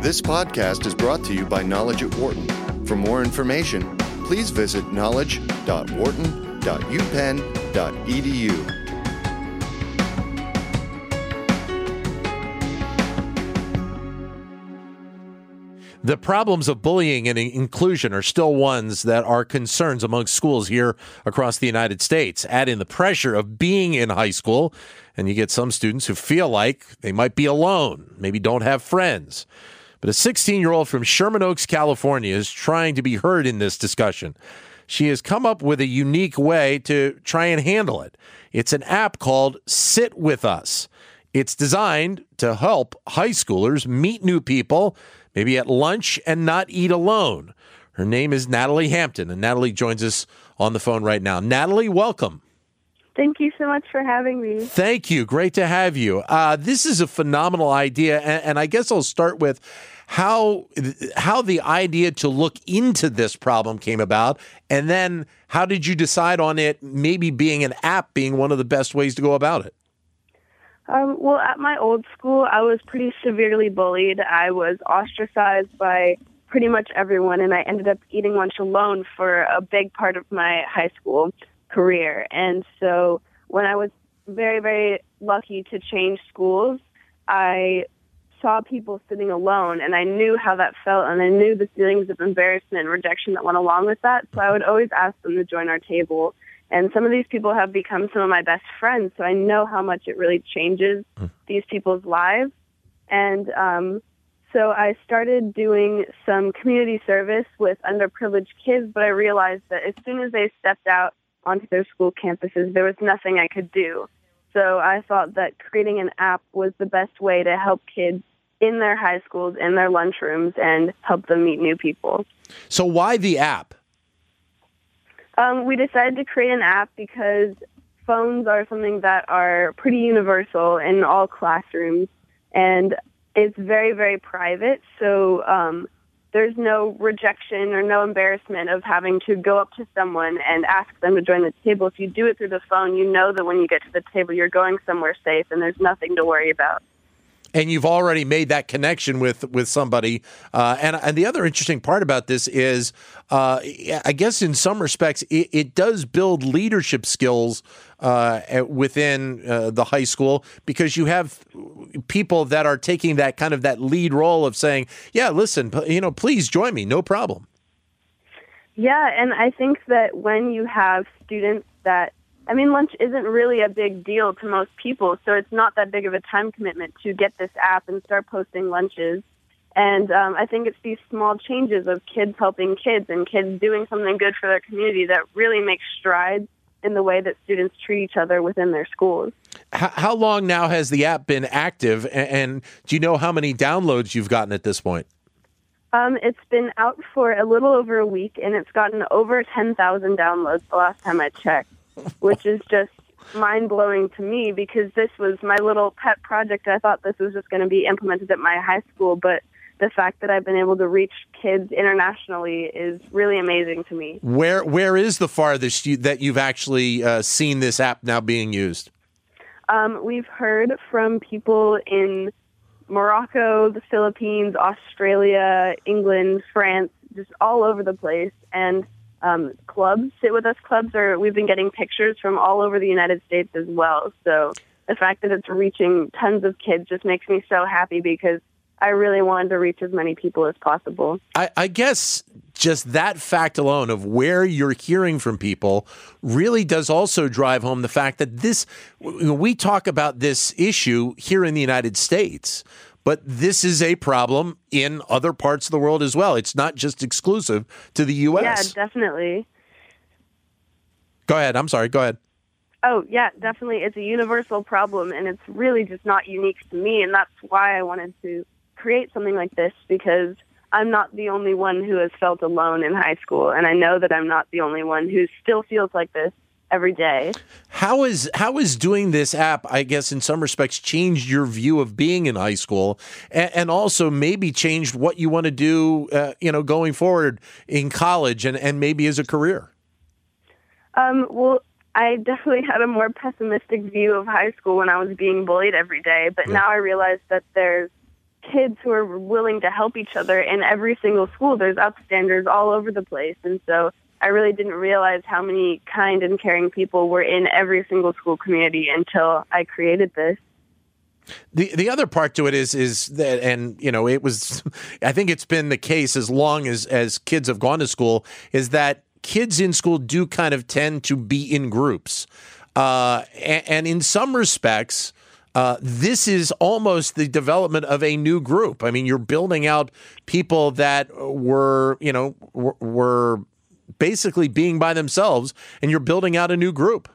This podcast is brought to you by Knowledge at Wharton. For more information, please visit knowledge.wharton.upenn.edu. The problems of bullying and inclusion are still ones that are concerns among schools here across the United States. Add in the pressure of being in high school, and you get some students who feel like they might be alone, maybe don't have friends. But a 16 year old from Sherman Oaks, California, is trying to be heard in this discussion. She has come up with a unique way to try and handle it. It's an app called Sit With Us. It's designed to help high schoolers meet new people maybe at lunch and not eat alone. Her name is Natalie Hampton, and Natalie joins us on the phone right now. Natalie, welcome. Thank you so much for having me. Thank you. Great to have you. Uh, this is a phenomenal idea, and, and I guess I'll start with how how the idea to look into this problem came about, and then how did you decide on it? Maybe being an app being one of the best ways to go about it. Um, well, at my old school, I was pretty severely bullied. I was ostracized by pretty much everyone, and I ended up eating lunch alone for a big part of my high school career. And so when I was very, very lucky to change schools, I saw people sitting alone and I knew how that felt and I knew the feelings of embarrassment and rejection that went along with that. So I would always ask them to join our table and some of these people have become some of my best friends, so I know how much it really changes mm. these people's lives. And um, so I started doing some community service with underprivileged kids, but I realized that as soon as they stepped out onto their school campuses, there was nothing I could do. So I thought that creating an app was the best way to help kids in their high schools, in their lunchrooms, and help them meet new people. So why the app? Um, we decided to create an app because phones are something that are pretty universal in all classrooms, and it's very, very private. So um, there's no rejection or no embarrassment of having to go up to someone and ask them to join the table. If you do it through the phone, you know that when you get to the table, you're going somewhere safe, and there's nothing to worry about and you've already made that connection with with somebody. Uh, and and the other interesting part about this is, uh, I guess in some respects, it, it does build leadership skills uh, within uh, the high school because you have people that are taking that kind of that lead role of saying, "Yeah, listen, you know, please join me, no problem." Yeah, and I think that when you have students that I mean, lunch isn't really a big deal to most people, so it's not that big of a time commitment to get this app and start posting lunches. And um, I think it's these small changes of kids helping kids and kids doing something good for their community that really makes strides in the way that students treat each other within their schools. How, how long now has the app been active, and, and, do you know how many downloads you've gotten at this point? Um, it's been out for a little over a week, and it's gotten over 10,000 downloads the last time I checked which is just mind blowing to me because this was my little pet project. I thought this was just going to be implemented at my high school, but the fact that I've been able to reach kids internationally is really amazing to me. Where where is the farthest you, that you've actually uh, seen this app now being used? Um, we've heard from people in Morocco, the Philippines, Australia, England, France, just all over the place, and um, clubs, sit with us clubs, or we've been getting pictures from all over the United States as well. So the fact that it's reaching tons of kids just makes me so happy because I really wanted to reach as many people as possible. I, I, guess just that fact alone of where you're hearing from people really does also drive home the fact that this, we talk about this issue here in the United States, but this is a problem in other parts of the world as well. It's not just exclusive to the U.S. Yeah, definitely. Go ahead. I'm sorry. Go ahead. Oh, yeah, definitely. It's a universal problem, and it's really just not unique to me. And that's why I wanted to create something like this because I'm not the only one who has felt alone in high school. And I know that I'm not the only one who still feels like this every day. How is how is doing this app? I guess in some respects changed your view of being in high school, and, and also maybe changed what you want to do. Uh, you know, going forward in college and and maybe as a career. Um, well, I definitely had a more pessimistic view of high school when I was being bullied every day, but yeah. now I realize that there's kids who are willing to help each other in every single school. There's upstanders all over the place. And so I really didn't realize how many kind and caring people were in every single school community until I created this. The the other part to it is is that and you know it was I think it's been the case as long as as kids have gone to school is that kids in school do kind of tend to be in groups. Uh, and, and in some respects, uh, this is almost the development of a new group. I mean, you're building out people that were, you know, were, were basically being by themselves, and you're building out a new group.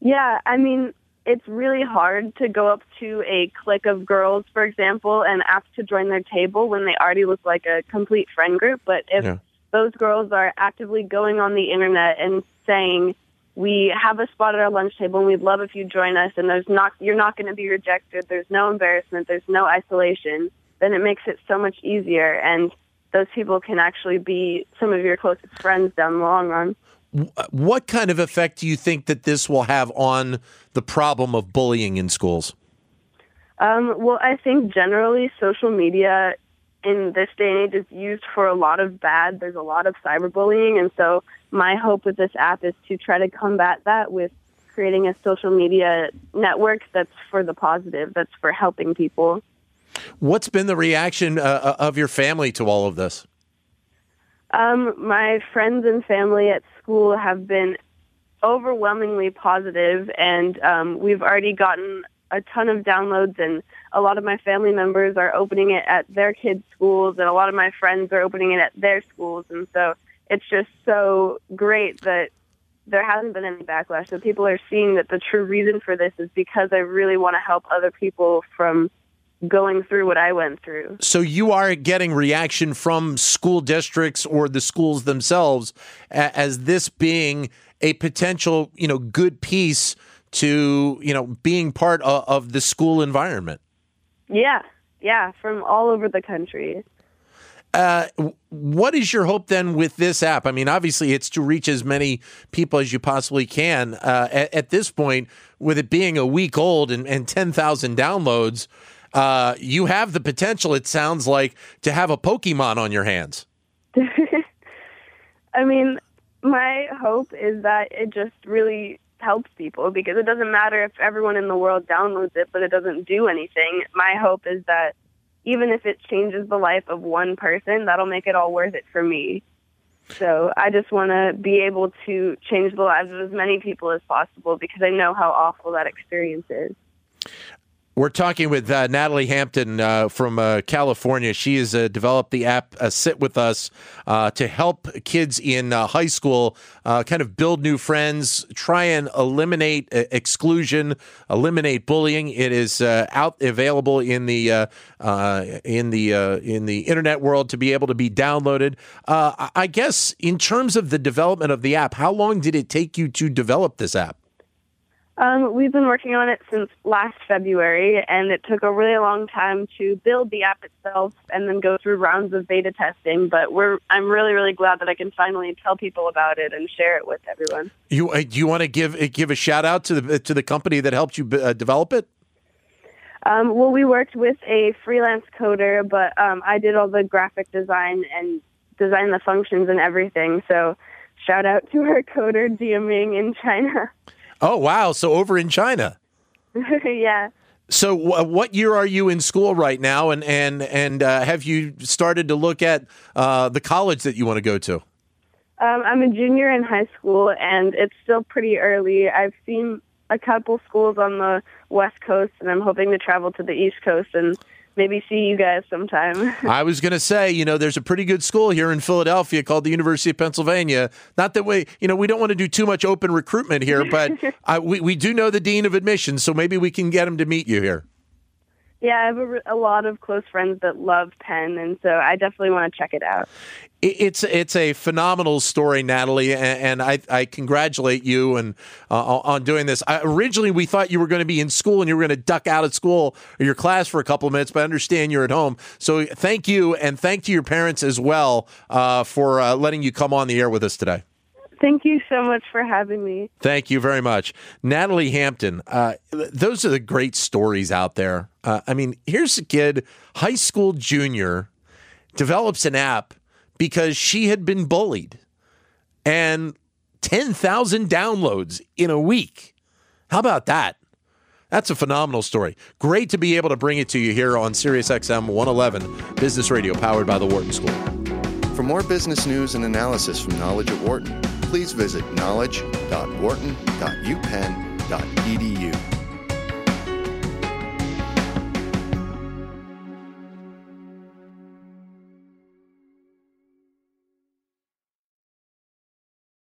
Yeah, I mean, it's really hard to go up to a clique of girls, for example, and ask to join their table when they already look like a complete friend group. But if yeah. those girls are actively going on the internet and saying, we have a spot at our lunch table and we'd love if you join us and there's not you're not going to be rejected there's no embarrassment there's no isolation then it makes it so much easier and those people can actually be some of your closest friends down the long run. What kind of effect do you think that this will have on the problem of bullying in schools? Um, well i think generally social media in this day and age is used for a lot of bad. There's a lot of cyberbullying. And so my hope with this app is to try to combat that with creating a social media network that's for the positive, that's for helping people. What's been the reaction uh, uh, of your family to all of this? Um, my friends and family at school have been overwhelmingly positive, and um, we've already gotten a ton of downloads, and a lot of my family members are opening it at their kids' schools, and a lot of my friends are opening it at their schools, and so it's just so great that there hasn't been any backlash. So people are seeing that the true reason for this is because I really want to help other people from going through what I went through. So you are getting reaction from school districts or the schools themselves as this being a potential, you know, good piece to, you know, being part of the school environment. Yeah. Yeah, from all over the country. Uh, what is your hope then with this app? I mean, obviously, it's to reach as many people as you possibly can. Uh, at, at, this point, with it being a week old and, and 10,000 downloads, uh, you have the potential, it sounds like, to have a Pokemon on your hands. I mean, my hope is that it just really helps people because it doesn't matter if everyone in the world downloads it, but it doesn't do anything. My hope is that even if it changes the life of one person, that'll make it all worth it for me. So I just want to be able to change the lives of as many people as possible because I know how awful that experience is. We're talking with uh, Natalie Hampton uh, from uh, California. She has uh, developed the app uh, Sit With Us uh, to help kids in high school kind of build new friends, try and eliminate exclusion, eliminate bullying. It is out available in the in the in the internet world to be able to be downloaded. I guess in terms of the development of the app, how long did it take you to develop this app? Um, we've been working on it since last February, and it took a really long time to build the app itself and then go through rounds of beta testing. But we're I'm really really glad that I can finally tell people about it and share it with everyone. You uh, do you want to give uh, give a shout out to the to the company that helped you uh, develop it? Um, well, we worked with a freelance coder, but um, I did all the graphic design and design the functions and everything. So, shout out to our coder DMing in China. Oh wow! So over in China. yeah. So w- what year are you in school right now, and and and uh, have you started to look at uh, the college that you want to go to? Um, I'm a junior in high school, and it's still pretty early. I've seen a couple schools on the west coast, and I'm hoping to travel to the east coast and maybe see you guys sometime. I was going to say, you know, there's a pretty good school here in Philadelphia called the University of Pennsylvania. Not that we, you know, we don't want to do too much open recruitment here, but I, we, we do know the dean of admissions, so maybe we can get him to meet you here. Yeah, I have a, a, lot of close friends that love Penn, and so I definitely want to check it out. It's it's a phenomenal story, Natalie, and, I, I congratulate you and uh, on doing this. I, originally, we thought you were going to be in school and you were going to duck out of school or your class for a couple of minutes, but I understand you're at home. So thank you, and thank to your parents as well uh, for uh, letting you come on the air with us today. Thank you so much for having me. Thank you very much. Natalie Hampton, uh, those are the great stories out there. Uh, I mean, here's a kid, high school junior, develops an app because she had been bullied and 10,000 downloads in a week. How about that? That's a phenomenal story. Great to be able to bring it to you here on SiriusXM 111 Business Radio, powered by the Wharton School. For more business news and analysis from Knowledge at Wharton, please visit knowledge.wharton.upenn.edu.